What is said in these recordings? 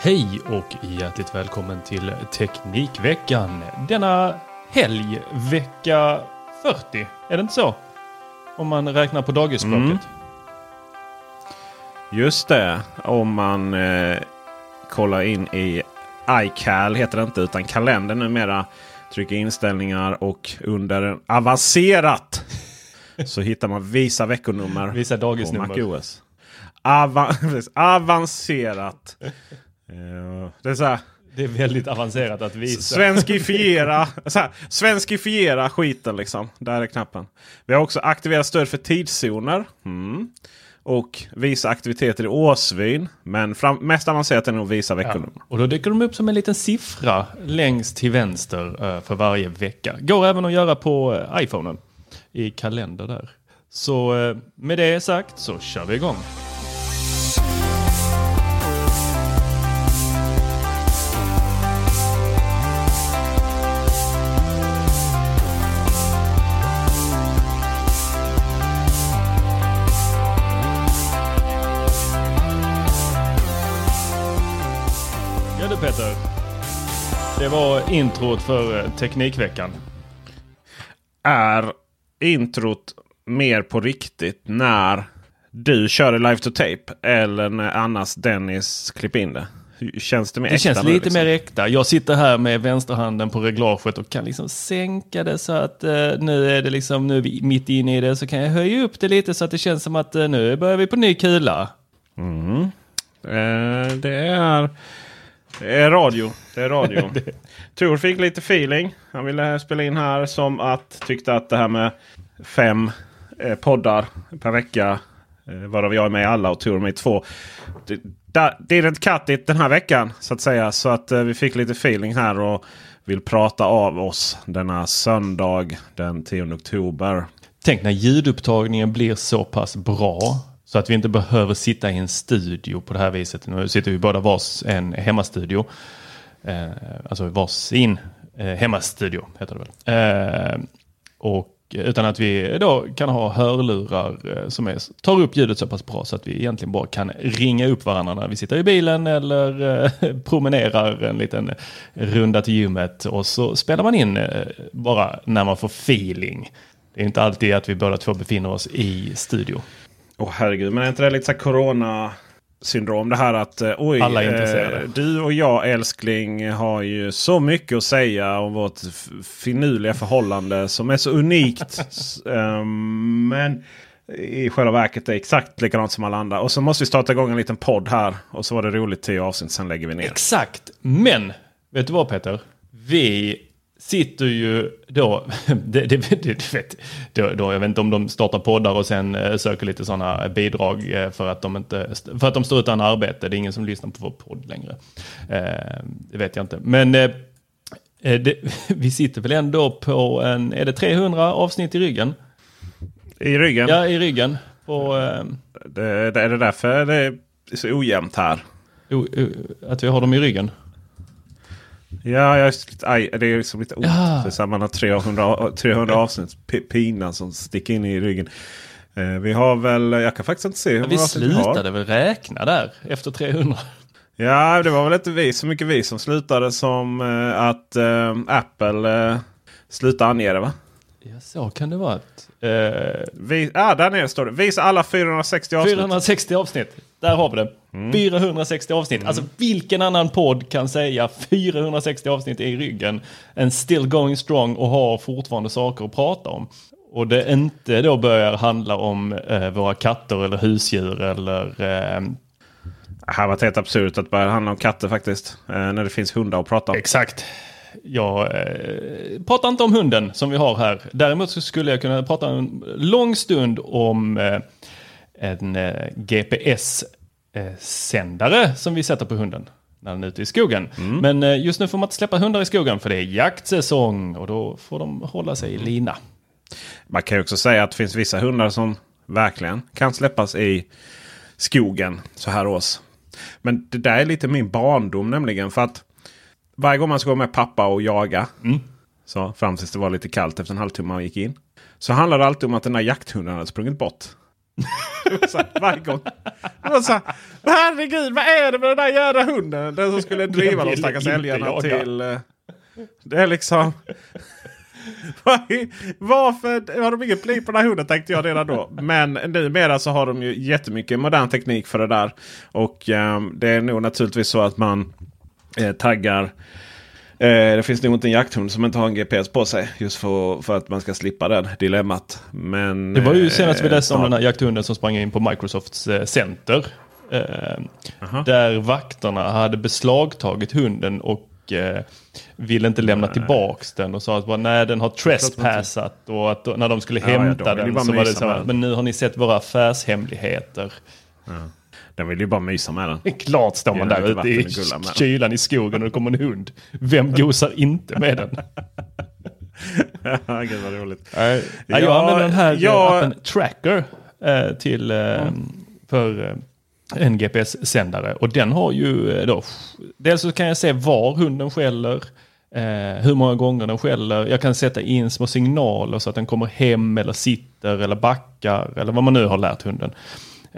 Hej och hjärtligt välkommen till Teknikveckan. Denna helg, vecka 40. Är det inte så? Om man räknar på dagisspråket. Mm. Just det. Om man eh, kollar in i iCal heter det inte utan kalender numera. Trycker inställningar och under avancerat så hittar man visa veckonummer Visa på dagisnummer. MacOS. Ava precis, avancerat. Eh, det är så här. Det är väldigt avancerat att visa. Svenskifiera, så här, svenskifiera skiten liksom. Där är knappen. Vi har också aktiverat stöd för tidszoner. Mm. Och visa aktiviteter i årsvyn. Men fram, mest avancerat är nog visa veckonummer. Ja. Och då dyker de upp som en liten siffra längst till vänster eh, för varje vecka. Går även att göra på eh, iPhonen. I kalender där. Så med det sagt så kör vi igång. Peter. Det var introt för eh, Teknikveckan. Är introt mer på riktigt när du kör i live to tape? Eller när annars Dennis klipper in det? Känns det mer Det äkta känns lite liksom? mer äkta. Jag sitter här med vänsterhanden på reglaget och kan liksom sänka det så att eh, nu är det liksom, nu är vi mitt inne i det så kan jag höja upp det lite så att det känns som att eh, nu börjar vi på ny kula. Eh, det är... Det är radio. Det är radio. Tor fick lite feeling. Han ville spela in här som att tyckte att det här med fem eh, poddar per vecka. Eh, varav jag är med i alla och Tor är med i två. Det, där- inte cut it den här veckan så att säga. Så att eh, vi fick lite feeling här och vill prata av oss denna söndag den 10 oktober. Tänk när ljudupptagningen blir så pass bra så att vi inte behöver sitta i en studio på det här viset. Nu sitter vi båda vars en hemmastudio. Eh, alltså varsin eh, hemmastudio heter det väl. Eh, och utan att vi då kan ha hörlurar eh, som är, tar upp ljudet så pass bra så att vi egentligen bara kan ringa upp varandra när vi sitter i bilen eller eh, promenerar en liten runda till gymmet och så spelar man in eh, bara när man får feeling. Det är inte alltid att vi båda två befinner oss i studio. Åh herregud, men är inte det lite så här corona syndrom det här att eh, oj, Alla är intresserade. eh, du och jag älskling har ju så mycket att säga om vårt finurliga förhållande som är så unikt. Ehm, men i själva verket är det exakt likadant som alla andra. Och så måste vi starta igång en liten podd här. Och så var det roligt tio avsnitt, sen lägger vi ner. Exakt, men vet du vad Peter? Vi sitter ju då, det, det, det, vet, då, då, jag vet inte om de startar poddar och sen eh, söker lite sådana bidrag eh, för att, de inte, för att de står utan arbete. Det är ingen som lyssnar på vår podd längre. Eh, det vet jag inte. Men det, vi sitter väl ändå på en, är det 300 avsnitt i ryggen? I ryggen? Ja, i ryggen. på Det, är det därför det är så ojämnt här. att vi har dem i ryggen? Ja, jag är lite, aj, det är liksom lite ont. Ja. Så man har 300, 300 avsnitt pina som sticker in i ryggen. Eh, vi har väl, jag kan faktiskt inte se hur Vi många avsnitt vi har. slutade väl räkna där efter 300. Ja, det var väl inte vi så mycket vi som slutade som eh, att eh, Apple eh, slutade ange det va? Ja, så kan det vara. Eh, Vi, ah, där nere står det. Visa alla 460 avsnitt. 460 avsnitt. Där har vi det. Mm. 460 avsnitt. Alltså vilken annan podd kan säga 460 avsnitt i ryggen. En still going strong och har fortfarande saker att prata om. Och det inte då börjar handla om eh, våra katter eller husdjur eller eh, Det här var helt absurt att börja handla om katter faktiskt. Eh, när det finns hundar att prata om. Exakt. Jag eh, pratar inte om hunden som vi har här. Däremot så skulle jag kunna prata en lång stund om eh, en eh, GPS-sändare som vi sätter på hunden när den är ute i skogen. Men eh, just nu får man inte släppa hundar i skogen för det är jaktsäsong och då får de hålla sig i lina. Man kan ju också säga att det finns vissa hundar som verkligen kan släppas i skogen så här års. Men det där är lite min barndom nämligen. För att varje gång man ska gå med pappa och jaga. Så fram tills det var lite kallt efter en halvtimme man gick in. Så handlar det alltid om att den där jakthunden hade sprungit bort. Så här, varje gång. Det var så här, herregud vad är det med den där jävla hunden? Den som skulle driva de stackars älgarna till... eh, Det är liksom... Varför har de ingen pli på den här hunden tänkte jag redan då. Men numera så har de ju jättemycket modern teknik för det där. Och ehm, det är nog naturligtvis så att man eh, taggar. Eh, det finns nog inte en jakthund som inte har en GPS på sig. Just för, för att man ska slippa den dilemmat. Men, Det var ju senast vi eh, läste om den här jakthunden som sprang in på Microsofts eh, center. Eh, där vakterna hade beslagtagit hunden och eh, ville inte lämna tillbaks den och sa att bara, nej den har trespassat och att när de skulle Ja, ja, hämta ju den så var det så här, men nu har ni sett våra affärshemligheter. Den vill ju bara mysa med den. Det är klart står man där ute i kylan i skogen och det kommer en hund. Vem gosar inte med den? Gud vad roligt. Nej, Ja, jag använder den här jag- appen Tracker eh, till, eh, för eh, en GPS-sändare. Och den har ju då, dels så kan jag se var hunden skäller, eh, hur många gånger den skäller. Jag kan sätta in små signaler så att den kommer hem eller sitter eller backar eller vad man nu har lärt hunden.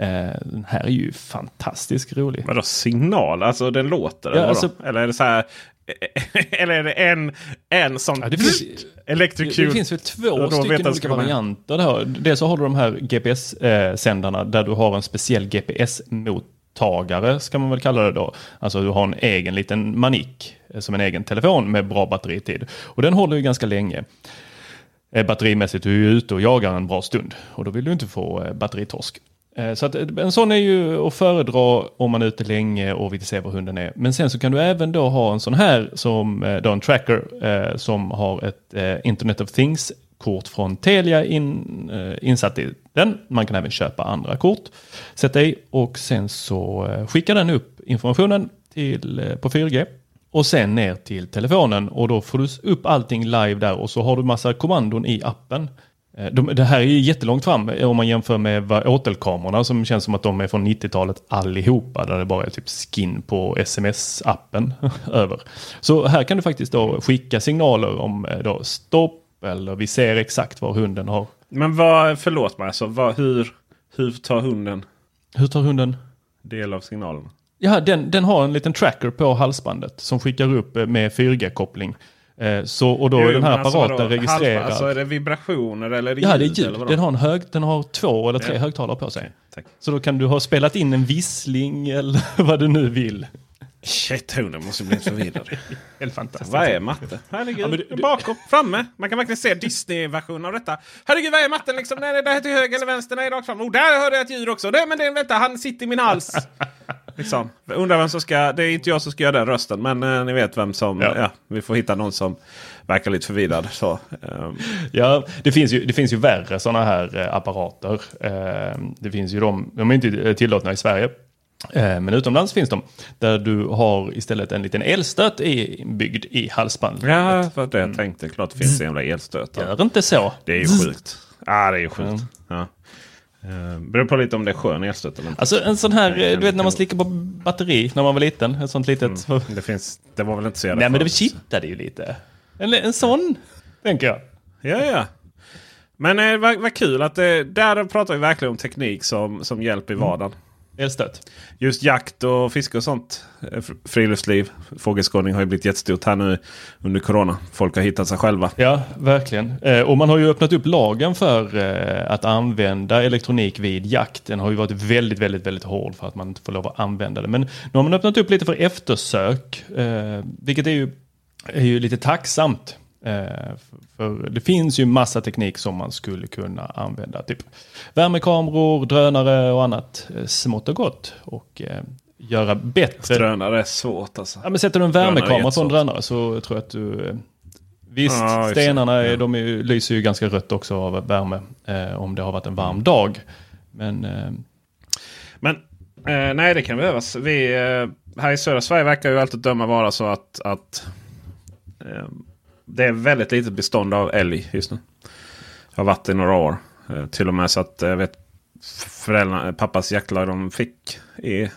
Eh, den här är ju fantastiskt rolig. Vadå signal? Alltså den låter? Ja, alltså- eller är det så här? Eller är det en, en sån Ja, det finns- electric Det, finns väl två stycken olika varianter. Där. Dels så har du de här GPS-sändarna där du har en speciell GPS-mottagare, ska man väl kalla det då. Alltså du har en egen liten manik, eh, som en egen telefon med bra batteritid. Och den håller ju ganska länge. Eh, Batterimässigt, du är ute och jagar en bra stund och då vill du inte få eh, batteritorsk. Eh, så att eh, en sån är ju att föredra om man är ute länge och vill se var hunden är. Men sen så kan du även då ha en sån här som eh, då en tracker eh, som har ett eh, Internet of Things kort från Telia in, eh, insatt i den. Man kan även köpa andra kort, sätta i och sen så skickar den upp informationen till, eh, på 4G och sen ner till telefonen och då får du upp allting live där och så har du massa kommandon i appen. Eh, De, det här är ju jättelångt fram eh, om man jämför med åtelkamerorna som känns som att de är från 90-talet allihopa där det bara är typ skin på sms-appen över. Så här kan du faktiskt då skicka signaler om eh, då stopp eller vi ser exakt var hunden har. Men vad, förlåt mig, alltså, vad, hur, hur tar hunden Hur tar hunden? del av signalen? Ja, den, den har en liten tracker på halsbandet som skickar upp med 4G-koppling. Eh, Så, och då är Jo, den här alltså apparaten vadå? registrerad. Halva, alltså är det vibrationer eller Ja, det är ljud? ljud. Den har, en hög, den har två eller tre Ja. högtalare på sig. Tack. Så då kan du ha spelat in en vissling eller vad du nu vill. Shit, hunden måste bli förvirrad. Helt fantastiskt. vad är matte? Herregud, Ja, du- du- bakom, framme. Man kan verkligen se Disney-versionen av detta. Herregud, vad är matten liksom? Nej, det är till höger eller vänster? Nej, rakt fram. Oh, där hörde jag ett ljud också. Nej, men det, vänta, han sitter i min hals. Liksom. Undrar vem som ska... Det är inte jag som ska göra den rösten, men eh, ni vet vem som... Ja. Ja. vi får hitta någon som verkar lite förvirrad. Så, ehm, Ja, det finns ju, det finns ju värre sådana här eh, apparater. Eh, det finns ju de, de är inte eh, tillåtna i Sverige. Eh, men utomlands finns de. Där du har istället en liten elstöt inbyggd i halsbandet. ja, för det jag tänkte. Klart det finns en jävla elstöt. Gör inte så. Det är ju sjukt. Ja, det är ju sjukt. Ja. Eh, beror på lite om det är skön elstöt eller inte. Alltså en sån här, eh, du vet när man slickar på batteri när man var liten. Ett sånt litet... Det, finns, det var väl inte så jävla Nej men det kittade ju lite. En, en sån, tänker jag. Ja, ja. Men eh, vad, vad kul att det, där pratar vi verkligen om teknik som, som hjälp i vardagen. Elstöt. Just jakt och fiske och sånt. eh, fr- Friluftsliv, fågelskådning har ju blivit jättestort här nu under corona. Folk har hittat sig själva. Ja, verkligen. Eh, och man har ju öppnat upp lagen för eh, att använda elektronik vid jakt. Den har ju varit väldigt, väldigt, väldigt hård för att man inte får lov att använda det. Men nu har man öppnat upp lite för eftersök, vilket är ju, är ju lite tacksamt. Eh, för, det finns ju massa teknik som man skulle kunna använda. Typ värmekameror, drönare och annat eh, smått och gott. Och eh, göra bättre. Drönare är svårt alltså. Ja, men sätter du en värmekamera på en drönare så tror jag att du... Visst, det. stenarna Ja. de är, lyser ju ganska rött också av värme. Eh, om det har varit en varm dag. Men eh, Men eh, nej, det kan behövas. Vi, här i södra Sverige verkar ju alltid döma vara så att, att det är väldigt litet bestånd av älg just nu. Har varit i några år. Eh, till och med så att jag vet föräldrarna, pappas jaktlag de fick i,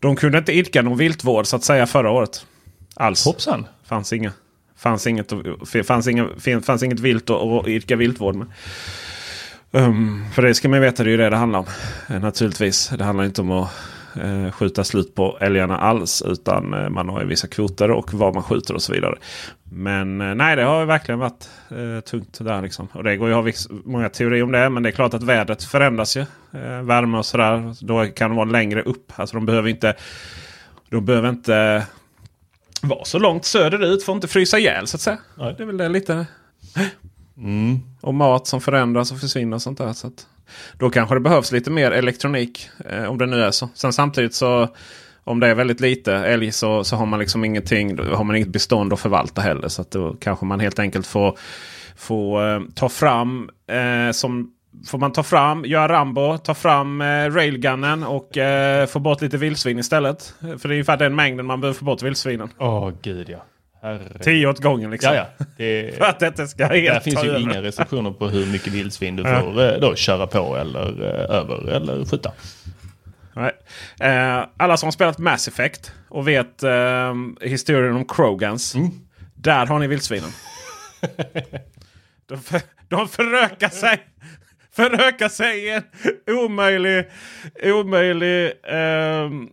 De kunde inte idka någon viltvård så att säga förra året. Alls. hoppsan. Fanns inga. Fanns inget, fanns inga, fanns inget vilt att att idka viltvård med. Um, för det ska man veta, det är ju det det handlar om. Eh, naturligtvis. Det handlar inte om att eh, skjuta slut på älgarna alls. Utan eh, man har ju vissa kvoter och vad man skjuter och så vidare. Men eh, nej, det har ju verkligen varit eh, tungt där liksom. Och det går ju att ha många teorier om det. Men det är klart att vädret förändras ju. Eh, värme och sådär. Då kan de vara längre upp. Alltså de behöver inte... De behöver inte vara så långt söderut för att inte frysa ihjäl så att säga. Nej. Det är väl det lite. Mm. Och mat som förändras och försvinner och sånt där. Så att då kanske det behövs lite mer elektronik. Eh, om det nu är så. Sen samtidigt så om det är väldigt lite älg så, så har man liksom ingenting. Har man inget bestånd att förvalta heller. Så att då kanske man helt enkelt får, får eh, ta fram eh, som Får man ta fram, göra Rambo, ta fram eh, railgunnen och eh, få bort lite vildsvin istället. För det är ungefär den mängden man behöver få bort vildsvinen. Åh gud ja. Herre. Tio åt gången liksom. Ja, ja. Det, För att detta ska helt där finns ju över. inga restriktioner på hur mycket vildsvin du får eh, då köra på eller eh, över eller skjuta. Eh, alla som har spelat Mass Effect och vet eh, historien om Krogans. Mm. Där har ni vildsvinen. de, för, de förökar sig. Förökar sig i en omöjlig, omöjlig, ehm,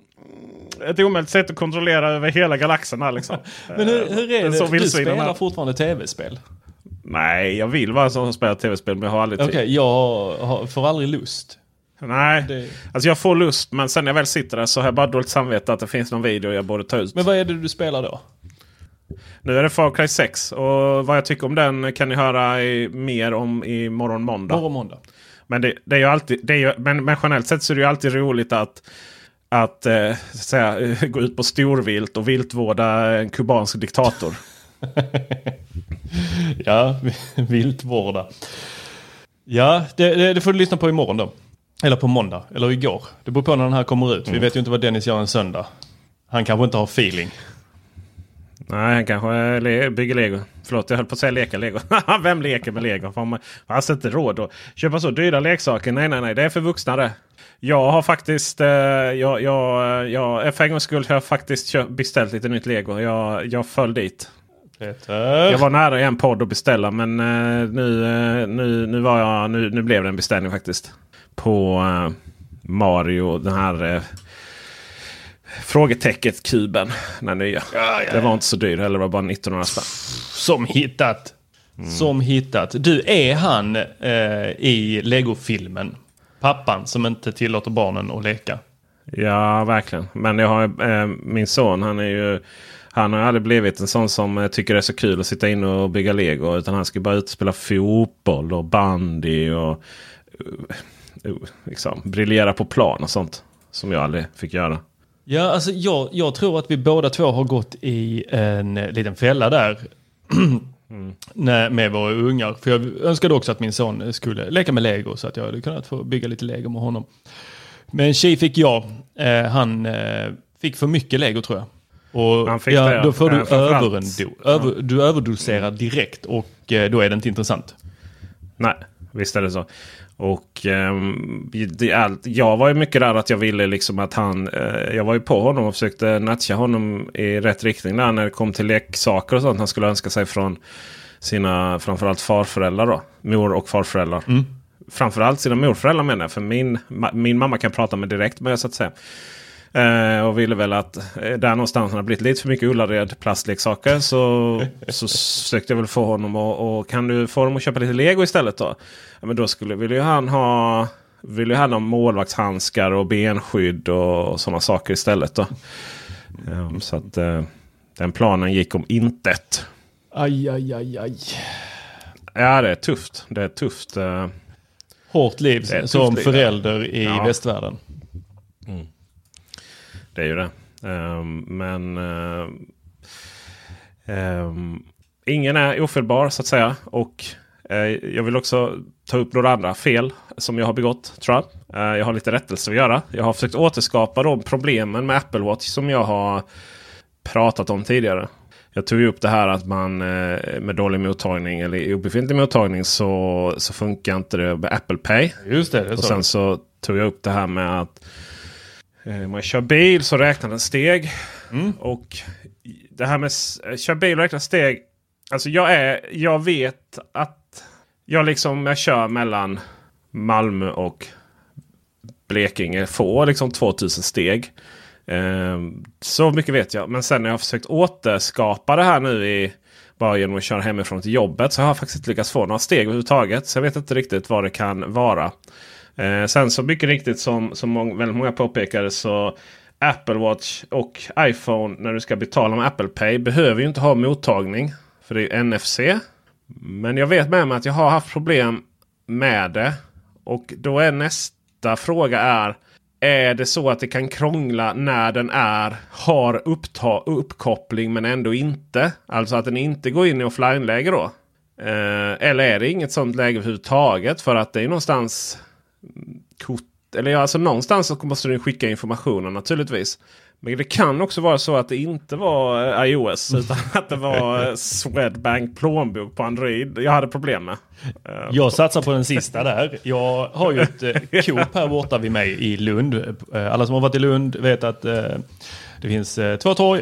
ett omöjligt sätt att kontrollera över hela galaxen. Här, liksom. Men hur, hur är Eh, det? Du spelar här. fortfarande tv-spel? Nej, jag vill vara en sån som spelar tv-spel men jag har aldrig Okej, tid. jag har, får aldrig lust. Nej, Det- alltså jag får lust men sen när jag väl sitter där så har jag bara dåligt samvete att det finns någon video jag borde ta ut. Men vad är det du spelar då? Nu är det Far Cry 6 och vad jag tycker om den kan ni höra i, mer om i morgon måndag. Morgon måndag. Men, det, det är ju alltid, det är ju, men, men generellt sett så är det ju alltid roligt att, att, eh, säga, gå ut på storvilt och viltvårda en kubansk diktator. Ja, viltvårda. Ja, det, det, det får du lyssna på imorgon då. Eller på måndag, eller igår. Det beror på när den här kommer ut. Vi vet ju inte vad Dennis gör en söndag. Han kanske inte har feeling. Nej, han kanske le, bygger lego. Förlåt, jag höll på att säga leka lego. Vem leker med lego? Har man har alltså inte råd att köpa så dyra leksaker. Nej, nej, nej. Det är för vuxna det. Jag har faktiskt, eh, jag, jag, jag, för en gångs skull har jag faktiskt beställt lite nytt lego. Jag, jag föll dit. Jag var nära i en podd att beställa men eh, nu, eh, nu, nu, var jag, nu, nu blev det en beställning faktiskt. På eh, Mario, den här eh, frågetecket-kuben. Den nya. Det var inte så dyr heller, det var bara 1900 spänn. Som hittat. Som hittat. Du, är han eh, i Lego-filmen? Pappan som inte tillåter barnen att leka. Ja, verkligen. Men jag har eh, min son, han är ju... Han har aldrig blivit en sån som eh, tycker det är så kul att sitta inne och bygga lego. Utan han ska bara ut och spela fotboll och bandy och uh, uh, liksom, briljera på plan och sånt. Som jag aldrig fick göra. Ja, alltså jag, jag tror att vi båda två har gått i en eh, liten fälla där. Nej, med våra ungar. För jag önskade också att min son skulle leka med lego så att jag hade kunnat få bygga lite lego med honom. Men tjej fick jag. Eh, han eh, fick för mycket lego tror jag. Och Han fick ja, det, ja. då får Eh, du, framförallt- överendo, över, du överdoserar direkt och eh, då är det inte intressant. Nej, Visst är det så. Och det, allt, jag var ju mycket där att jag ville liksom att han... Eh, jag var ju på honom och försökte natcha honom i rätt riktning där när det kom till leksaker och sånt han skulle önska sig från sina framförallt farföräldrar då. Mor och farföräldrar. Mm. Framförallt sina morföräldrar menar jag. För min, ma- min mamma kan prata med direkt med så att säga. Eh, och ville väl att eh, där någonstans han har blivit lite för mycket Ullared plastleksaker. Så, så sökte jag väl få honom och, och kan du få dem att köpa lite lego istället då? Ja, men då skulle vill ju han ha vill ju han ha målvaktshandskar och benskydd och, och sådana saker istället. då. Eh, så att eh, den planen gick om intet. Aj, aj, aj, aj. Ja det är tufft. Det är tufft. eh. Hårt liv som tufft liv, förälder i Ja. västvärlden. Det är ju det. Ehm, men ehm, ingen är ofelbar så att säga. Och eh, jag vill också ta upp några andra fel som jag har begått. tror jag. Eh, jag har lite rättelse att göra. Jag har försökt återskapa de problemen med Apple Watch som jag har pratat om tidigare. Jag tog ju upp det här att man med dålig mottagning eller obefintlig mottagning så, så funkar inte det med Apple Pay. Just det, det Och sen så tog jag upp det här med att man kör bil så räknar den steg. Mm. Och det här med s- eh, kör bil och räkna steg. Alltså jag, är, jag vet att jag liksom jag kör mellan Malmö och Blekinge får liksom 2000 steg. Eh, så mycket vet jag. Men sen när jag har försökt återskapa det här nu i bara genom att köra hemifrån till jobbet så har jag faktiskt inte lyckats få några steg överhuvudtaget. Så jag vet inte riktigt vad det kan vara. Eh, sen så mycket riktigt som, som många, väldigt många påpekade så Apple Watch och iPhone när du ska betala med Apple Pay behöver ju inte ha mottagning. För det är NFC. Men jag vet med mig att jag har haft problem med det. Och då är nästa fråga är. Är det så att det kan krångla när den är har uppta, uppkoppling men ändå inte? Alltså att den inte går in i offline-läge då? Eh, eller är det inget sånt läge överhuvudtaget? För att det är någonstans kort, eller ja, alltså någonstans så måste du skicka informationen naturligtvis. Men det kan också vara så att det inte var eh, iOS utan att det var eh, Swedbank plånbok på Android. Jag hade problem med. Eh, Jag satsar på den sista där. Jag har ju ett Coop här borta vid mig i Lund. Alla som har varit i Lund vet att det finns två torg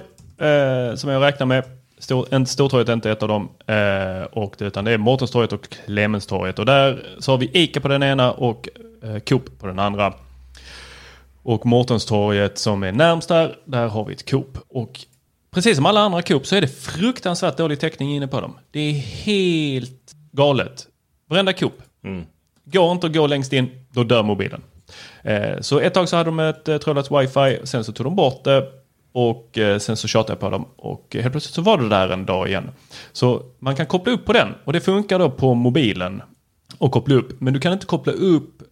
som jag räknar med. Stor, Stortorget är inte ett av dem. Och det, utan det är Mårtenstorget och Clemenstorget. Och där så har vi Ica på den ena och eh, Coop på den andra. Och Mårtenstorget som är närmst där, där har vi ett Coop. Och precis som alla andra Coop så är det fruktansvärt dålig täckning inne på dem. Det är helt galet. Varenda Coop. Går inte att gå längst in, då dör mobilen. Eh, så ett tag så hade de ett eh, trådlöst wifi, sen så tog de bort det. Och eh, sen så tjatade jag på dem och helt plötsligt så var det där en dag igen. Så man kan koppla upp på den och det funkar då på mobilen. Och koppla upp, men du kan inte koppla upp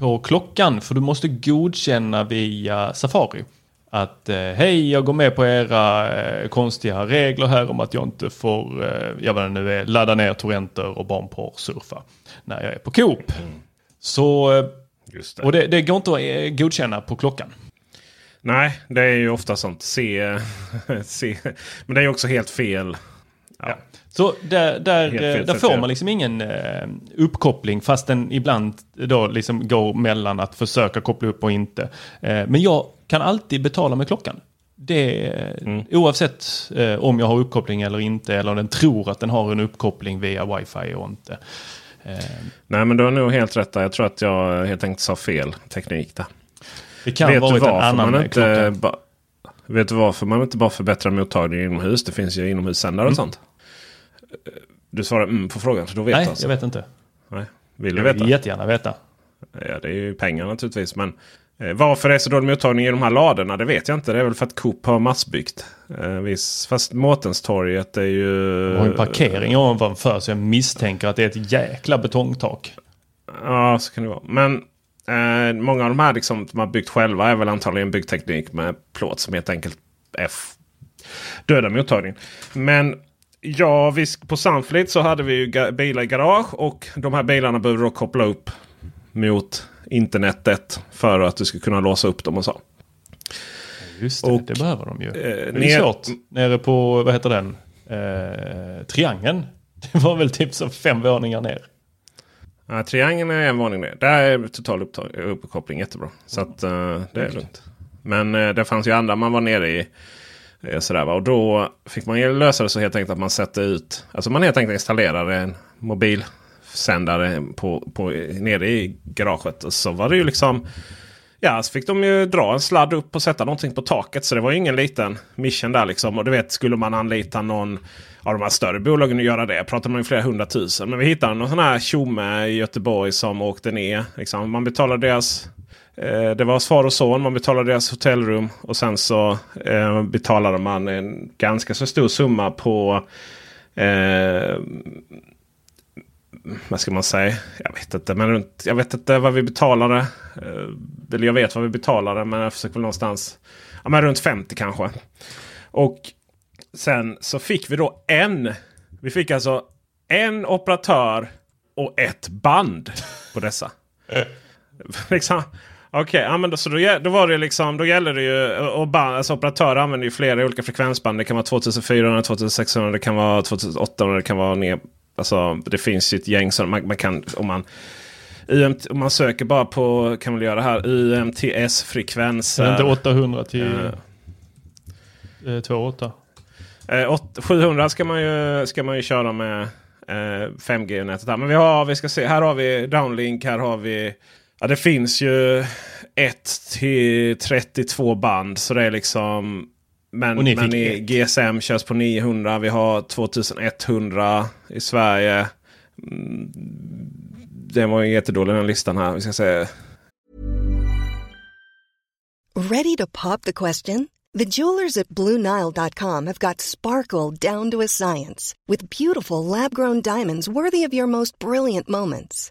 på klockan för du måste godkänna via Safari. Att eh, hej, jag går med på era eh, konstiga regler här om att jag inte får, eh, jag nu är, ladda ner torrenter och barnporrsurfa när jag är på Coop. Så, eh, Just det. och det, det går inte att godkänna på klockan. Nej, det är ju ofta sånt. Se, se. Men det är också helt fel. Ja. Så där, där, eh, där får man liksom ingen eh, uppkoppling fast den ibland då liksom går mellan att försöka koppla upp och inte. Eh, men jag kan alltid betala med klockan. Det, Mm. Oavsett eh, om jag har uppkoppling eller inte eller den tror att den har en uppkoppling via wifi och inte. Nej, men du har nog helt rätt där. Jag tror att jag helt enkelt sa fel teknik där. det kan vet, varit en annan man klocka. vet du varför man inte bara förbättrar mottagningen inomhus? Det finns ju inomhussändare och sånt. Du svarar mm på frågan, så då vet Nej, du alltså. jag vet inte. Nej. Vill du Jag veta? vill jättegärna veta. Ja, det är ju pengar naturligtvis. Men eh, varför det är så dålig mottagning i de här ladorna det vet jag inte. Det är väl för att Coop har massbyggt. Eh, viss, fast Mårtenstorget är ju... Jag har en parkering ovanför så jag misstänker att det är ett jäkla betongtak. Ja, så kan det vara. Men eh, många av de här liksom, de har byggt själva är väl antagligen byggteknik med plåt som helt enkelt är f- döda mottagningen. Men ja, visst, på Sunfleet så hade vi ju bilar i garage och de här bilarna behöver då koppla upp mot internetet för att du ska kunna låsa upp dem och så. Just det, Och, det behöver de ju. eh, det är ner- svårt. Nere på, vad heter den? Eh, triangeln. Det var väl typ så fem våningar ner. Ja, triangeln är en våning ner. Där är total uppkoppling jättebra. Så att, eh, det är lugnt. Men eh, det fanns ju andra man var nere i. Eh, sådär, va? Och då fick man ju lösa det så helt enkelt att man sätter ut. Alltså man helt enkelt installerar en mobilsändare på, på, nere i garaget. Och så var det ju liksom. Ja, så fick de ju dra en sladd upp och sätta någonting på taket. Så det var ju ingen liten mission där liksom. Och du vet, skulle man anlita någon av de här större bolagen att göra det. Pratar man ju flera hundratusen. Men vi hittade någon sån här tjomme i Göteborg som åkte ner. Liksom. Man betalade deras... Eh, det var far och son. Man betalade deras hotellrum. Och sen så eh, betalade man en ganska så stor summa på... Eh, vad ska man säga? Jag vet inte. Men runt, jag vet inte vad vi betalade. Eh, eller jag vet vad vi betalade. Men jag försöker väl någonstans. Ja, men runt 50 kanske. Och sen så fick vi då en. Vi fick alltså en operatör och ett band på dessa. liksom, Okej, okay, ja, men då, så då, då var det liksom, då gäller det ju, och band, alltså operatörer använder ju flera olika frekvensband. Det kan vara 2400, 2600, det kan vara 2800, det kan vara ner. Alltså det finns ju ett gäng som man, man kan, om man UMT, om man söker bara på, kan man göra här, UMTS-frekvenser. Inte 800 till Eh. eh, 28? Eh, åt- 700 ska man ju, ska man ju köra med eh, 5G-nätet. här. Men vi har, vi ska se, här har vi Downlink, här har vi... Ja, det finns ju 1 till 32 band. Så det är liksom... Men, Och ni men i ett. GSM körs på 900. Vi har 2100 i Sverige. Mm, Det var ju jättedålig den listan här. Vi ska se. Ready to pop the question? The jewelers at BlueNile.com have got sparkle down to a science with beautiful lab grown diamonds worthy of your most brilliant moments.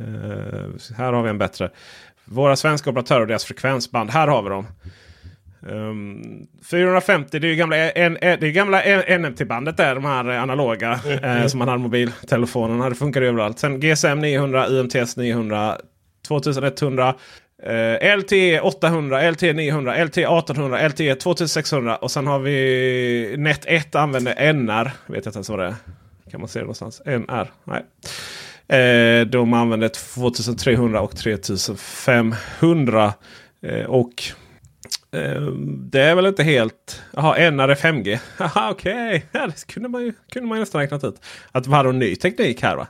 Eh, här har vi en bättre. Våra svenska operatörer och deras frekvensband. Här har vi dem. Um, 450 det är ju gamla, en, det gamla NMT-bandet där. De här eh, analoga eh, som man hade mobiltelefonerna. Det funkar överallt. Sen GSM 900, UMTS 900, 2100. Eh, LTE 800, LTE 900, LTE 1800, LTE 2600 och sen har vi Net 1 använder NR. Vet jag inte ens vad det är. Kan man se det någonstans? NR? Nej. Eh, de använder 2300 och 3500. Eh, och eh, det är väl inte helt... Jaha, NR är 5G. Haha, okej. Ja, det kunde man ju kunde man ju nästan räknat ut. Att det var någon ny teknik här va.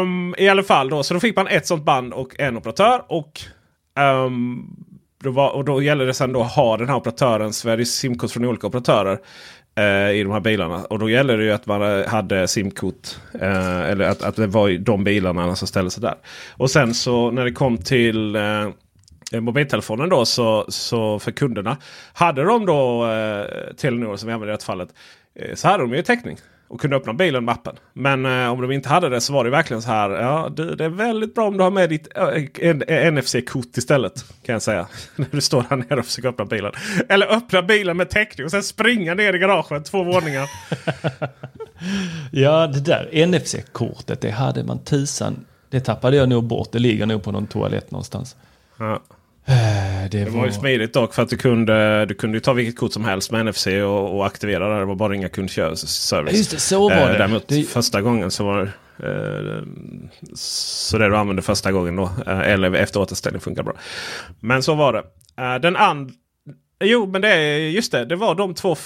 Um, I alla fall då, så då fick man ett sånt band och en operatör. Och, um, och då gäller det sen då att ha den här operatören Sveriges simkort från olika operatörer. eh, I de här bilarna. Och då gäller det ju att man hade simkort. eh, eller att, att det var de bilarna som ställde sig där. Och sen så när det kom till eh, mobiltelefonen då så, så för kunderna. Hade de då eh, Telenor som vi använder i det fallet. Eh, så hade de ju täckning och kunde öppna bilen med appen. Men eh, om de inte hade det så var det verkligen så här. Ja, du, det är väldigt bra om du har med ditt äh, NFC-kort istället. Kan jag säga. När du står här nere och försöker öppna bilen. Eller öppna bilen med täckning och sen springa ner i garaget två våningar. ja, det där NFC-kortet det hade man tusan. Det tappade jag nog bort. Det ligger nog på någon toalett någonstans. Ja. Det, det var... var ju smidigt dock för att du kunde, du kunde ta vilket kort som helst med NFC och, och aktivera det. Det var bara inga kundservice. Just det, så var det. däremot det... första gången så var eh, så det du använde första gången då. Eh, eller efter återställning funkar bra. Men så var det. Eh, den andra... Jo, men det är just det. Det var de två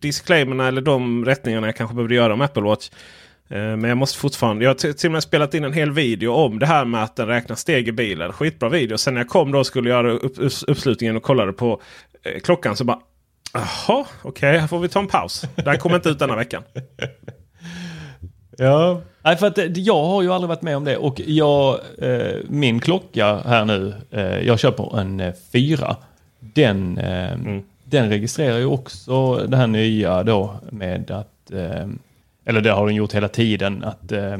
disclaimerna eller de rättningarna jag kanske behövde göra om Apple Watch. Eh, men jag måste fortfarande. Jag har till och med spelat in en hel video om det här med att den räknar steg i bilen. Skitbra video. Sen när jag kom då och skulle göra upp, uppslutningen och kollade på eh, klockan så bara. Jaha, okej, okay, här får vi ta en paus. Den kommer inte ut denna veckan. Ja, Nej, för att eh, jag har ju aldrig varit med om det och jag, eh, min klocka här nu, eh, jag köper en eh, fyra. Den, eh, mm. den registrerar ju också det här nya då med att eller det har den gjort hela tiden, att eh,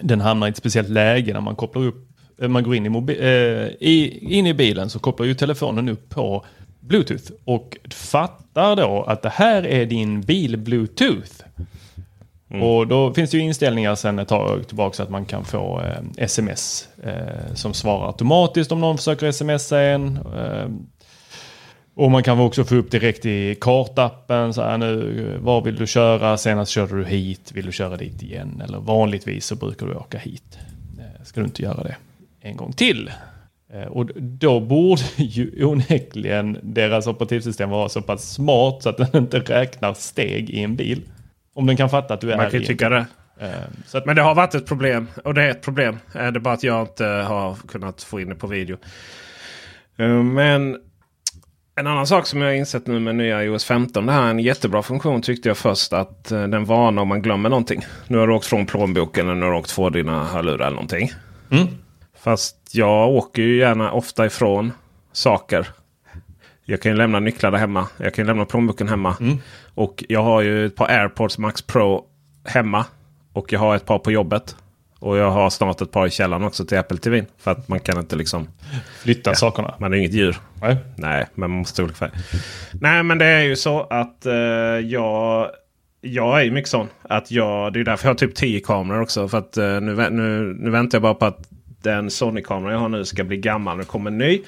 den hamnar i ett speciellt läge när man kopplar upp, eh, man går in i, mobi- eh, i, in i bilen så kopplar ju telefonen upp på Bluetooth och fattar då att det här är din bil Bluetooth. Mm. Och då finns det ju inställningar sen ett tag tillbaka så att man kan få eh, sms eh, som svarar automatiskt om någon försöker smsa en. Eh, och man kan också få upp direkt i kartappen. Så här nu, var vill du köra? Senast körde du hit. Vill du köra dit igen? Eller vanligtvis så brukar du åka hit. Eh, ska du inte göra det en gång till? Eh, och då borde ju onekligen deras operativsystem vara så pass smart så att den inte räknar steg i en bil. Om den kan fatta att du är Man kan ju tycka det. Eh, att, Men det har varit ett problem. Och det är ett problem. Det är bara att jag inte har kunnat få in det på video. Men en annan sak som jag har insett nu med nya iOS 15. Det här är en jättebra funktion tyckte jag först. Att uh, den varnar om man glömmer någonting. Nu har du åkt från plånboken eller nu har du åkt från dina hörlurar eller någonting. Mm. Fast jag åker ju gärna ofta ifrån saker. Jag kan ju lämna nycklar där hemma. Jag kan lämna plånboken hemma. Mm. Och jag har ju ett par AirPods Max Pro hemma. Och jag har ett par på jobbet. Och jag har snart ett par i källaren också till Apple TV. För att man kan inte liksom... Flytta ja, sakerna. Man är inget djur. Nej. Nej, men man måste olika färg. Nej, men det är ju så att uh, jag... Jag är ju mycket sån. Att jag, det är därför jag har typ 10 kameror också. För att uh, nu, nu, nu väntar jag bara på att den Sony-kameran jag har nu ska bli gammal. Det kommer en ny.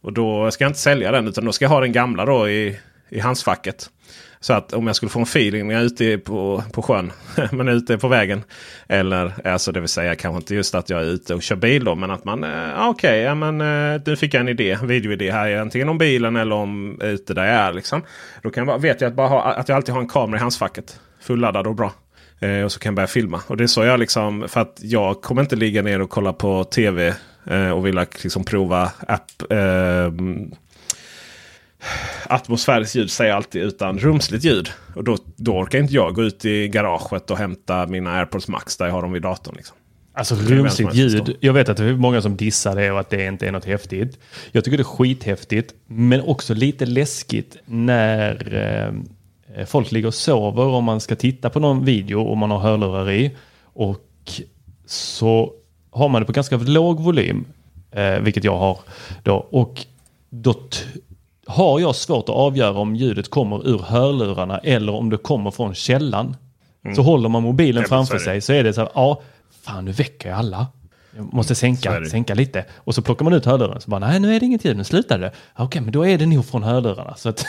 Och då ska jag inte sälja den utan då ska jag ha den gamla då i, i handsfacket. Så att om jag skulle få en feeling när jag är ute på, på sjön. men ute på vägen. Eller eh, alltså det vill säga kanske inte just att jag är ute och kör bil då. Men att man, eh, okej, okay, ja, men eh, nu fick jag en idé. En videoidé här. Antingen om bilen eller om ute där jag är. Liksom. Då kan jag, vet jag att, bara ha, att jag alltid har en kamera i handskfacket. Fulladdad och bra. Eh, och så kan jag börja filma. Och det är så jag liksom, för att jag kommer inte ligga ner och kolla på tv. Eh, och vilja liksom prova app. Eh, atmosfäriskt ljud säger jag alltid utan rumsligt ljud. Och då, då orkar inte jag gå ut i garaget och hämta mina AirPods Max där jag har dem vid datorn. Liksom. Alltså rumsligt ljud. Jag vet att det är många som dissar det och att det inte är något häftigt. Jag tycker det är skithäftigt. Men också lite läskigt när eh, folk ligger och sover och man ska titta på någon video och man har hörlurar i. Och så har man det på ganska låg volym. Eh, vilket jag har då. Och då har jag svårt att avgöra om ljudet kommer ur hörlurarna eller om det kommer från källan. Mm. Så håller man mobilen ja, framför så sig så är det så här, ja, fan nu väcker jag alla. Jag måste sänka, sänka lite. Och så plockar man ut hörlurarna så bara, nej nu är det inget ljud, nu slutar det. Okej, men då är det nog från hörlurarna. Så att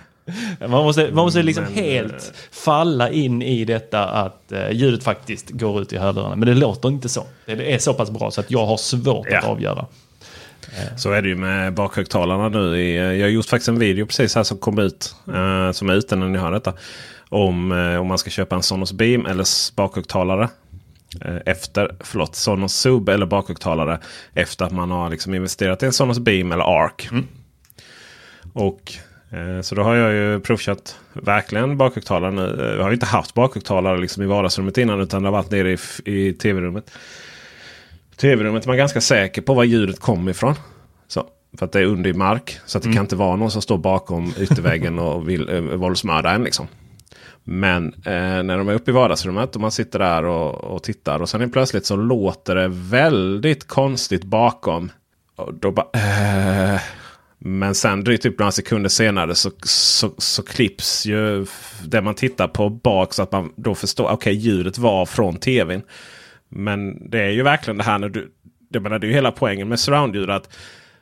man måste, man måste liksom men, helt eh, falla in i detta att uh, ljudet faktiskt går ut i hörlurarna. Men det låter inte så. Det är så pass bra så att jag har svårt ja. att avgöra. Så är det ju med bakhögtalarna nu. Jag har gjort faktiskt en video precis här som kom ut. Uh, som är ute när ni hör detta. Om, uh, om man ska köpa en Sonos Beam eller bakhögtalare. Efter, förlåt, Sonos Sub eller bakhögtalare. Efter att man har liksom investerat i en Sonos Beam eller ARC. Mm. Och så då har jag ju provkört verkligen bakhögtalare nu. Jag har inte haft bakhögtalare liksom i vardagsrummet innan utan det har varit nere i, i tv-rummet tv-rummet är man ganska säker på var ljudet kommer ifrån. Så För att det är under i mark. Så att det Mm. kan inte vara någon som står bakom ytterväggen och vill äh, våldsmörda en. Liksom. Men eh, när de är uppe i vardagsrummet och man sitter där och, och tittar. Och sen är plötsligt så låter det väldigt konstigt bakom. Och då bara... Eh, men sen drygt typ några sekunder senare så, så, så klipps ju det man tittar på bak. Så att man då förstår. Okej, okay, ljudet var från tvn. Men det är ju verkligen det här när du... Det, menar, det är ju hela poängen med surroundljud. Att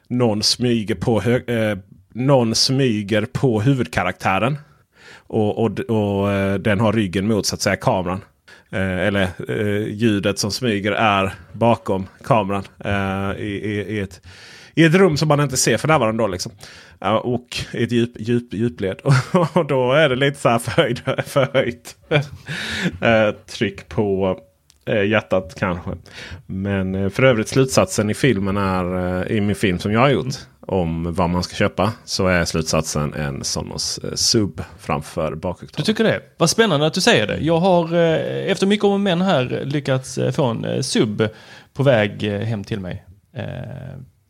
någon smyger på, hög, eh, någon smyger på huvudkaraktären. Och, och, och eh, den har ryggen mot så att säga kameran. Eh, eller eh, ljudet som smyger är bakom kameran. Eh, i, i, i, ett, I ett rum som man inte ser för närvarande. Då, liksom. Eh, och i ett djup, djup, djupled. och då är det lite så här förhöjt, förhöjt eh, tryck på Eh, hjärtat kanske. Men eh, för övrigt slutsatsen i filmen är eh, i min film som jag har gjort. Om vad man ska köpa. Så är slutsatsen en Sonos eh, sub framför Du tycker det? Vad spännande att du säger det. Jag har eh, efter mycket om och men här eh, lyckats eh, få en eh, sub på väg eh, hem till mig. Eh,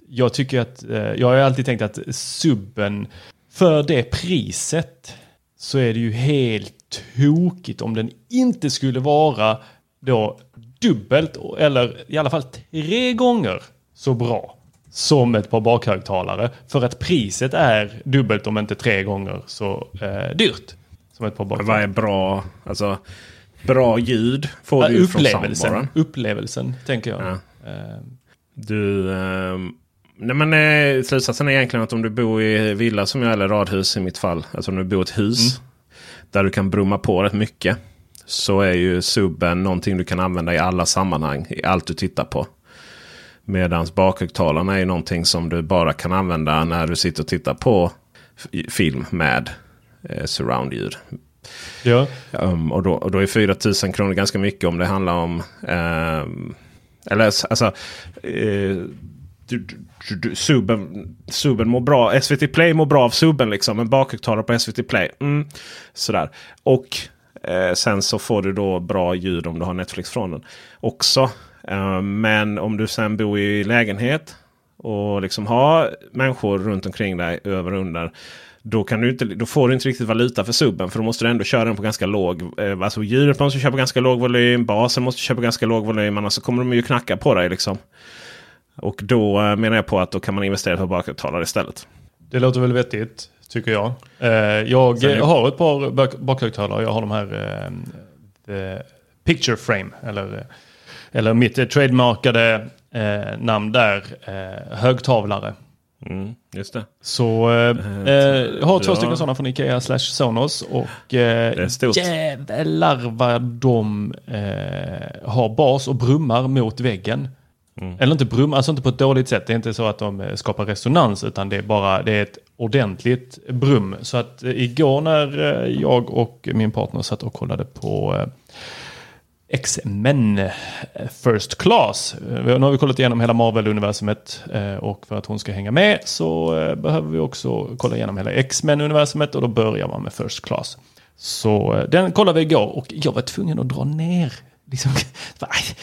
Jag tycker att, eh, jag har alltid tänkt att subben för det priset så är det ju helt tokigt om den inte skulle vara då dubbelt eller i alla fall tre gånger så bra som ett par bakhögtalare. För att priset är dubbelt om inte tre gånger så eh, dyrt. Som ett par Vad bakhögtalare. är bra? Alltså, bra ljud får Ja, du ju från upplevelsen, upplevelsen tänker jag. Ja. Eh, Du, ehm, nej men eh, slutsatsen är egentligen att om du bor i villa som jag eller radhus i mitt fall. Alltså om du bor i ett hus där du kan brumma på rätt mycket. Så är ju subben någonting du kan använda i alla sammanhang. I allt du tittar på. Medan bakhögtalarna är någonting som du bara kan använda när du sitter och tittar på film med eh, surroundljud. ja. Um, och, då, och då är 4000 kronor ganska mycket om det handlar om... ehm, eller alltså... eh, du, du, du, subben, subben mår bra. SVT Play mår bra av subben liksom. En bakhögtalare på SVT Play. Mm, sådär. Och eh, sen så får du då bra ljud om du har Netflix från den. Också. Eh, men om du sen bor i lägenhet och liksom har människor runt omkring dig över och under. Då, kan du inte, då får du inte riktigt valuta för subben. För då måste du ändå köra den på ganska låg. Eh, alltså ljudet måste du köra på ganska låg volym. Basen måste du köra på ganska låg volym. Annars så kommer de ju knacka på dig liksom. Och då eh, menar jag på att då kan man investera på bakhögtalare istället. Det låter väl vettigt, tycker jag. Eh, jag Sen eh, har ett par bak- bakhögtalare. Jag har de här eh, the picture frame. Eller, eh, eller mitt eh, trademarkade eh, namn där. Eh, högtavlare. Mm, just det. Så eh, eh, jag har två ja. stycken sådana från Ikea slash Sonos. Och eh, jävlar vad de eh, har bas och brummar mot väggen. Mm. Eller inte brum, alltså inte på ett dåligt sätt. Det är inte så att de eh, skapar resonans utan det är bara det är ett ordentligt brum. Så att eh, igår när eh, jag och min partner satt och kollade på X-Men First Class. Nu har vi kollat igenom hela Marvel-universumet och för att hon ska hänga med så behöver vi också kolla igenom hela X-Men-universumet och då börjar man med First Class. Så den kollade vi igår och jag var tvungen att dra ner. Liksom, "Aj,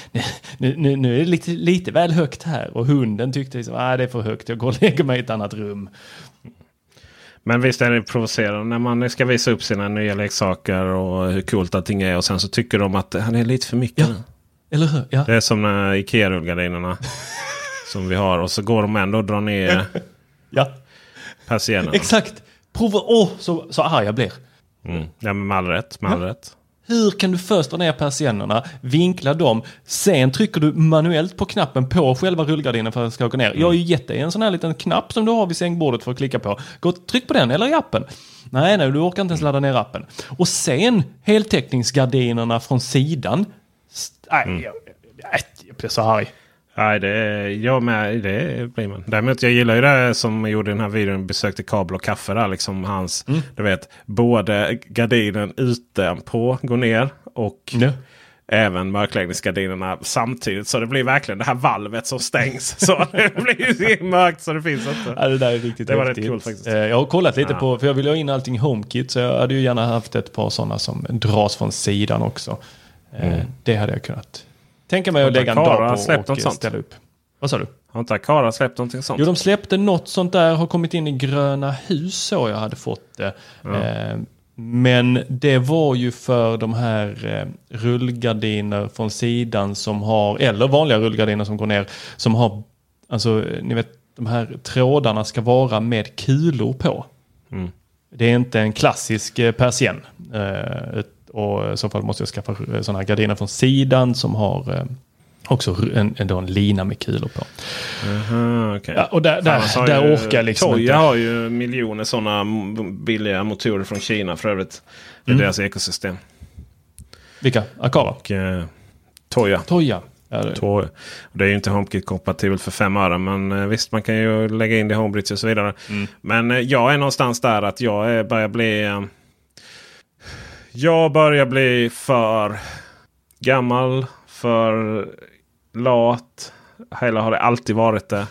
nu, nu, nu är det lite, lite väl högt här och hunden tyckte liksom, att det är för högt, jag går och lägger mig i ett annat rum. Men visst är det provocerande när man ska visa upp sina nya leksaker och hur coolt allting är. Och sen så tycker de att han är lite för mycket. Ja. Eller hur? Ja. Det är som när Ikea-rullgardinerna som vi har. Och så går de ändå och drar ner ja. persiennerna. Exakt. Prova, åh, så, så arg jag blir. Mm. Ja, med all rätt. Med all rätt. Hur kan du först dra ner persiennerna, vinkla dem, sen trycker du manuellt på knappen på själva rullgardinen för att den ska åka ner. Jag har ju gett dig en sån här liten knapp som du har vid sängbordet för att klicka på. Gå och tryck på den eller i appen. Nej, nej, du orkar inte ens ladda ner appen. Och sen heltäckningsgardinerna från sidan. Nej, jag, jag, jag blir så arg. Nej, det är jag med. Det blir man. Däremot jag gillar ju det som jag gjorde i den här videon. Besökte kabel och kaffe där. Liksom hans, du vet, både gardinen utanpå går ner. Och Ja. även mörkläggningsgardinerna samtidigt. Så det blir verkligen det här valvet som stängs. så det blir mörkt så det finns inte. Ja, det där är riktigt Det var rätt coolt faktiskt. Eh, Jag har kollat lite Ja. på, för jag vill ha in allting i HomeKit, så jag hade ju gärna haft ett par sådana som dras från sidan också. Eh, Det hade jag kunnat tänka mig att Har lägga en dag på släppt och något eh, sånt? ställa upp. Vad sa du? Har inte Akara släppt någonting sånt? Jo, de släppte något sånt där, har kommit in i gröna hus så jag hade fått det. Eh, men det var ju för de här eh, rullgardiner från sidan som har, eller vanliga rullgardiner som går ner, som har, alltså ni vet, de här trådarna ska vara med kulor på. Mm. Det är inte en klassisk eh, persienn. Eh, ut- och i så fall måste jag skaffa eh, sådana här gardiner från sidan som har eh, också en, en, en lina med kulor på. Aha, okej. Ja, och där, där, har där ju- orkar jag liksom Toya inte. har ju miljoner sådana billiga motorer från Kina för övrigt. Det är Mm. deras ekosystem. Vilka? Akara? Och, eh, Toya. Toya. Ja, det, Toya. Och det är ju inte HomeKit-kompatibelt för fem öre. Men eh, visst, man kan ju lägga in det i Homebridge och så vidare. Mm. Men jag är någonstans där att jag är, börjar bli... Jag börjar bli för gammal, för lat. Eller har det alltid varit det.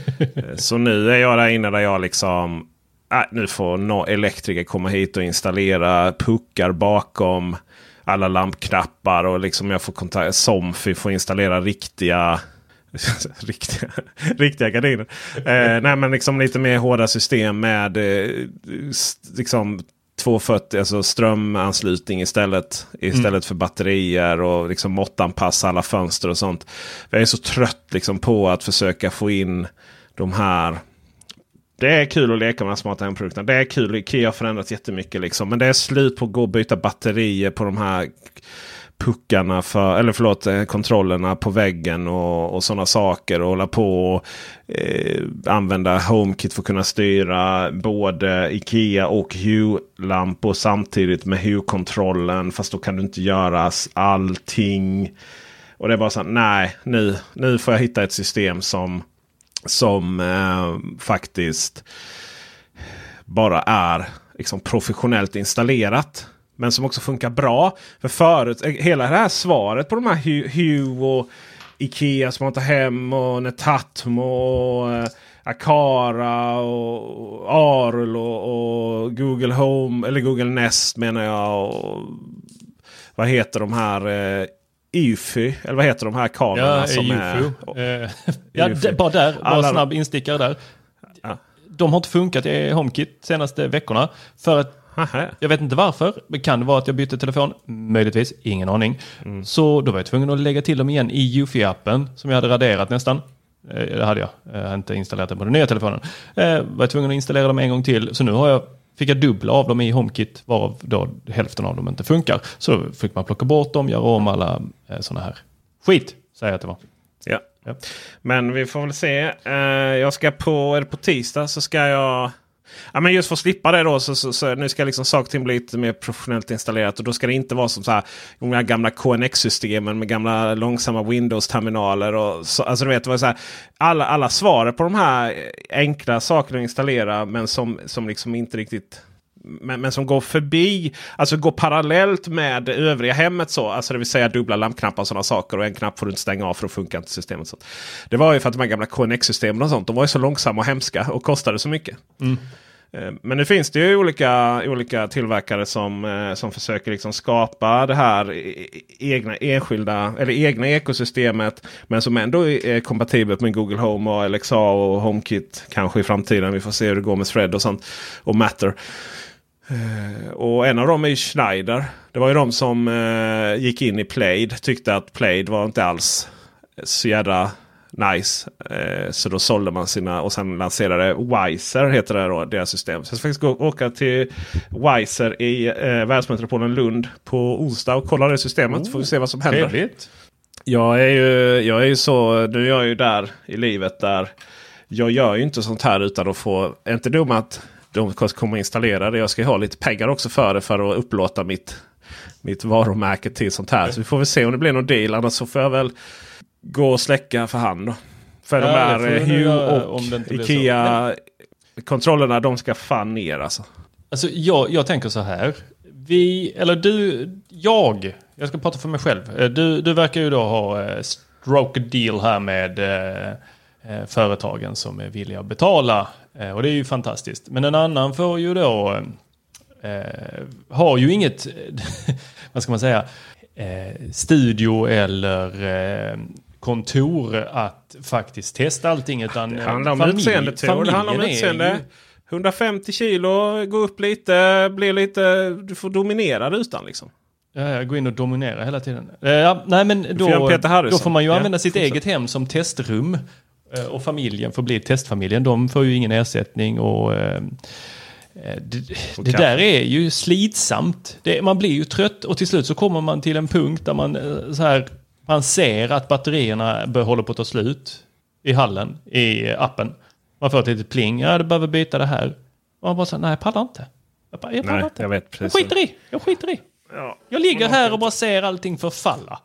Så nu är jag där inne där jag liksom... Äh, nu får no elektriker komma hit och installera puckar bakom alla lampknappar. Och liksom jag får kontakt Somfy får installera riktiga riktiga, riktiga gardiner. Eh, nej men liksom lite mer hårda system med eh, liksom 240, alltså strömanslutning istället. Istället för batterier och liksom måttanpassa alla fönster och sånt. Jag är så trött liksom på att försöka få in de här det är kul att leka med de smarta hemprodukterna. Det är kul. Ikea har förändrats jättemycket. Liksom. Men det är slut på att gå och byta batterier på de här puckarna. För, eller förlåt, eh, kontrollerna på väggen och, och sådana saker. Och hålla på och eh, använda HomeKit för att kunna styra både Ikea och Hue-lampor samtidigt med Hue-kontrollen. Fast då kan du inte göra allting. Och det är bara så här, nej, nu, nu får jag hitta ett system som som eh, faktiskt bara är liksom professionellt installerat. Men som också funkar bra. För förut, eh, hela det här svaret på de här Hu- Hue och Ikea Smarta Hem och Netatmo och eh, Akara och Arul och, och Google Home eller Google Nest menar jag. Och, vad heter de här? Eh, Eufy, eller vad heter de här kamerorna ja, som UFO. är... Eh, ja, bara där, bara Alla- snabb instickare där. Ja. De har inte funkat i HomeKit senaste veckorna. För att Aha. jag vet inte varför. Det kan vara att jag bytte telefon? Möjligtvis, ingen aning. Mm. Så då var jag tvungen att lägga till dem igen i Eufy-appen som jag hade raderat nästan. Eh, Det hade jag. Jag hade inte installerat den på den nya telefonen. Eh, var jag tvungen att installera dem en gång till. Så nu har jag, fick jag dubbla av dem i HomeKit varav då hälften av dem inte funkar. Så då fick man plocka bort dem, göra om alla eh, sådana här skit, säger jag att det var. Ja. Ja. Men vi får väl se. Jag ska på, är det på tisdag så ska jag... Ja, men just för att slippa det då så, så, så nu ska liksom saker och ting bli lite mer professionellt installerat. Och då ska det inte vara som så här, de här gamla KNX-systemen med gamla långsamma Windows-terminaler. Och så, alltså du vet, det var så här, alla, alla svar på de här enkla sakerna att installera men som, som liksom inte riktigt men, men som går förbi, alltså går parallellt med det övriga hemmet. så Alltså det vill säga dubbla lampknappar och sådana saker. Och en knapp får du inte stänga av för då funkar inte systemet. Så. Det var ju för att de här gamla KNX-systemen och sånt. De var ju så långsamma och hemska och kostade så mycket. Mm. Eh, men nu finns det ju olika, olika tillverkare som, eh, som försöker liksom skapa det här e, e, egna enskilda eller egna ekosystemet. Men som ändå är kompatibelt med Google Home och Alexa och HomeKit kanske i framtiden. Vi får se hur det går med Thread och sånt. Och Matter. Eh, och en av dem är ju Schneider. Det var ju de som gick in i Plaid. Tyckte att Plaid var inte alls så jädra nice. Eh, så då sålde man sina och sen lanserade Wiser heter det då, deras system. Så jag ska faktiskt gå, åka till Wiser i eh, världsmetropolen Lund på onsdag och kolla det systemet. får vi se vad som händer. Trevligt. Jag är ju, jag är ju så, nu är jag ju där i livet där jag gör ju inte sånt här utan att få, är inte dum att de kommer installera det. Jag ska ju ha lite pengar också för det för att upplåta mitt, mitt varumärke till sånt här. Så vi får väl se om det blir någon deal. Annars så får jag väl gå och släcka för hand då. För Ja, de där Hue och om det inte blir så. Ikea kontrollerna de ska fan ner alltså. Alltså jag, jag tänker så här. Vi, eller du, jag, jag ska prata för mig själv. Eh, Du, du verkar ju då ha eh, stroke deal här med eh, eh, företagen som är villiga att betala. Eh, och det är ju fantastiskt. Men en annan får ju då, eh, har ju inget, vad ska man säga, studio eller kontor att faktiskt testa allting. Utan Det handlar om familj- utseende Tor. Det handlar om familjen utseende. ju- 150 kilo, gå upp lite, bli lite, du får dominera rutan liksom. Ja, jag går in och dominerar hela tiden. Eh, Ja, nej, men får då, Harrison. då får man ju Ja, använda sitt fortsätt. eget hem som testrum. Eh, Och familjen får bli testfamiljen. De får ju ingen ersättning. och... eh, eh, Det, det där är ju slitsamt. Det, man blir ju trött och till slut så kommer man till en punkt där man, eh, så här, man ser att batterierna bör- håller på att ta slut i hallen, i appen. Man får ett litet pling, ja du behöver byta det här. Och man bara så nej jag pallar inte. Jag, bara, jag pallar Nej, inte. jag vet Jag precis. skiter i, jag skiter i. Ja. Jag ligger här och bara ser allting förfalla.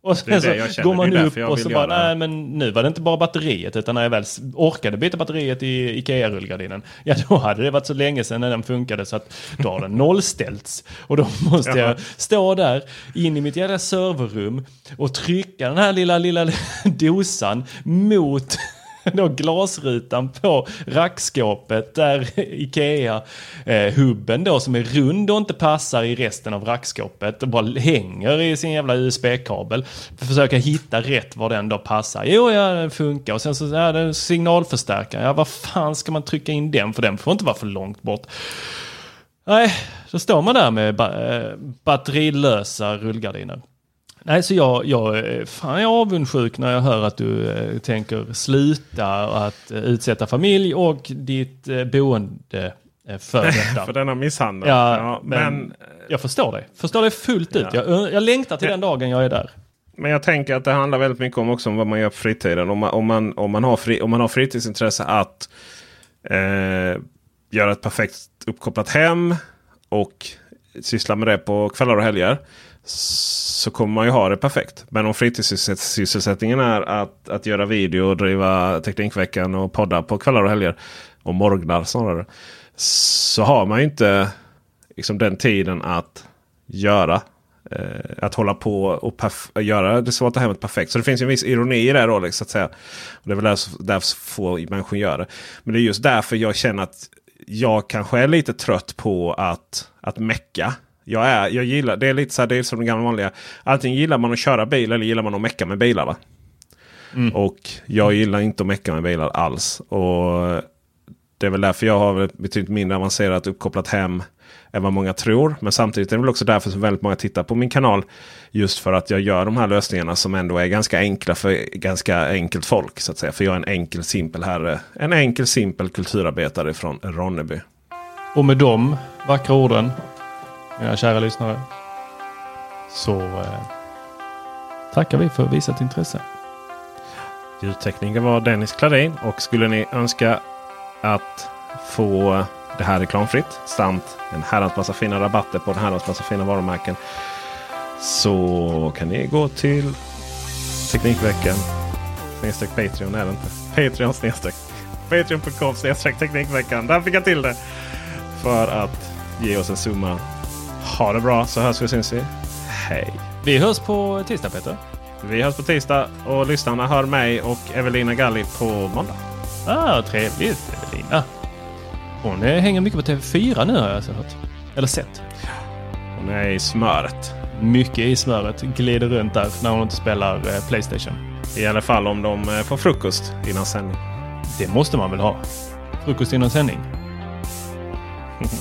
Och sen så går man upp och så bara, nej men nu var det inte bara batteriet utan när jag väl orkade byta batteriet i Ikea-rullgardinen. Ja då hade det varit så länge sedan när den funkade så att då har den nollställts. Och då måste jag stå där in i mitt jävla serverrum och trycka den här lilla, lilla dosan mot då glasrutan på rackskåpet där Ikea-hubben eh, då som är rund och inte passar i resten av rackskåpet och bara hänger i sin jävla USB-kabel. Försöka hitta rätt var den då passar. Jo, ja, den funkar. Och sen så är det en signalförstärkare. Ja, vad fan ska man trycka in den för? Den får inte vara för långt bort. Nej, då står man där med ba eh, batterilösa rullgardiner. Nej, så jag, jag, eh, fan jag är avundsjuk när jag hör att du eh, tänker sluta att eh, utsätta familj och ditt eh, boende för detta. För denna misshandel. ja, men, men, jag förstår dig. Förstår dig fullt ut. Ja. Jag, jag längtar till den dagen jag är där. men jag tänker att det handlar väldigt mycket om också om vad man gör på fritiden. Om man, om man, om man, har, fri, om man har fritidsintresse att göra ett perfekt uppkopplat hem och syssla med det på kvällar och helger. Så kommer man ju ha det perfekt. Men om fritidssysselsättningen är att, att göra video och driva Teknikveckan och podda på kvällar och helger. Och morgnar snarare. Så har man ju inte liksom den tiden att göra. Eh, att hålla på och göra det svarta hemmet perfekt. Så det finns ju en viss ironi i det här Rolex liksom, så att säga. Och det är väl därför, därför få människor gör det. Men det är just därför jag känner att jag kanske är lite trött på att, att mecka. Jag, är, jag gillar, det är lite så här, det är som den gamla vanliga. Antingen gillar man att köra bil eller gillar man att mecka med bilar. Va? Och jag gillar inte att mecka med bilar alls. Och det är väl därför jag har ett betydligt mindre avancerat uppkopplat hem än vad många tror. Men samtidigt är det väl också därför som väldigt många tittar på min kanal. Just för att jag gör de här lösningarna som ändå är ganska enkla för ganska enkelt folk. så att säga. För jag är en enkel simpel herre. En enkel simpel kulturarbetare från Ronneby. Och med de vackra orden, mina kära lyssnare, så eh, tackar vi för visat intresse. Ljudtekniker var Dennis Klarin. Och skulle ni önska att få det här reklamfritt samt en herrans massa fina rabatter på en herrans massa fina varumärken. Så kan ni gå till Teknikveckan. Snedstreck Patreon är det inte. Patreon snedstreck. Patreon.com snedstreck Teknikveckan. Där fick jag till det. För att ge oss en summa. Ha det bra så hörs vi och syns vi. Hej! Vi hörs på tisdag Peter. Vi hörs på tisdag och lyssnarna hör mig och Evelina Galli på måndag. Ah, trevligt Evelina. Hon eh, hänger mycket på TV4 nu har jag så hört. Eller sett. Hon är i smöret. Mycket i smöret. Glider runt där när hon inte spelar eh, Playstation. I alla fall om de eh, får frukost innan sändning. Det måste man väl ha? Frukost innan sändning?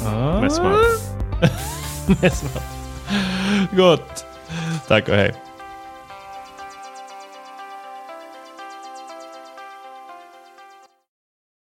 ah. Med smör. Gott. Tack och hej.